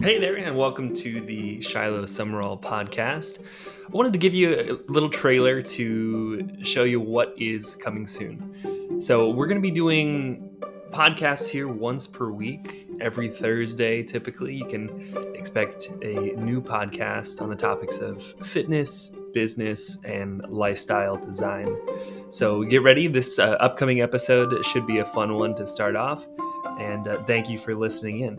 Hey there, and welcome to the Shiloh Sumrall podcast. I wanted to give you a little trailer to show you what is coming soon. So, we're going to be doing podcasts here once per week, every Thursday typically. You can expect a new podcast on the topics of fitness, business, and lifestyle design. So, get ready. This uh, upcoming episode should be a fun one to start off. And uh, thank you for listening in.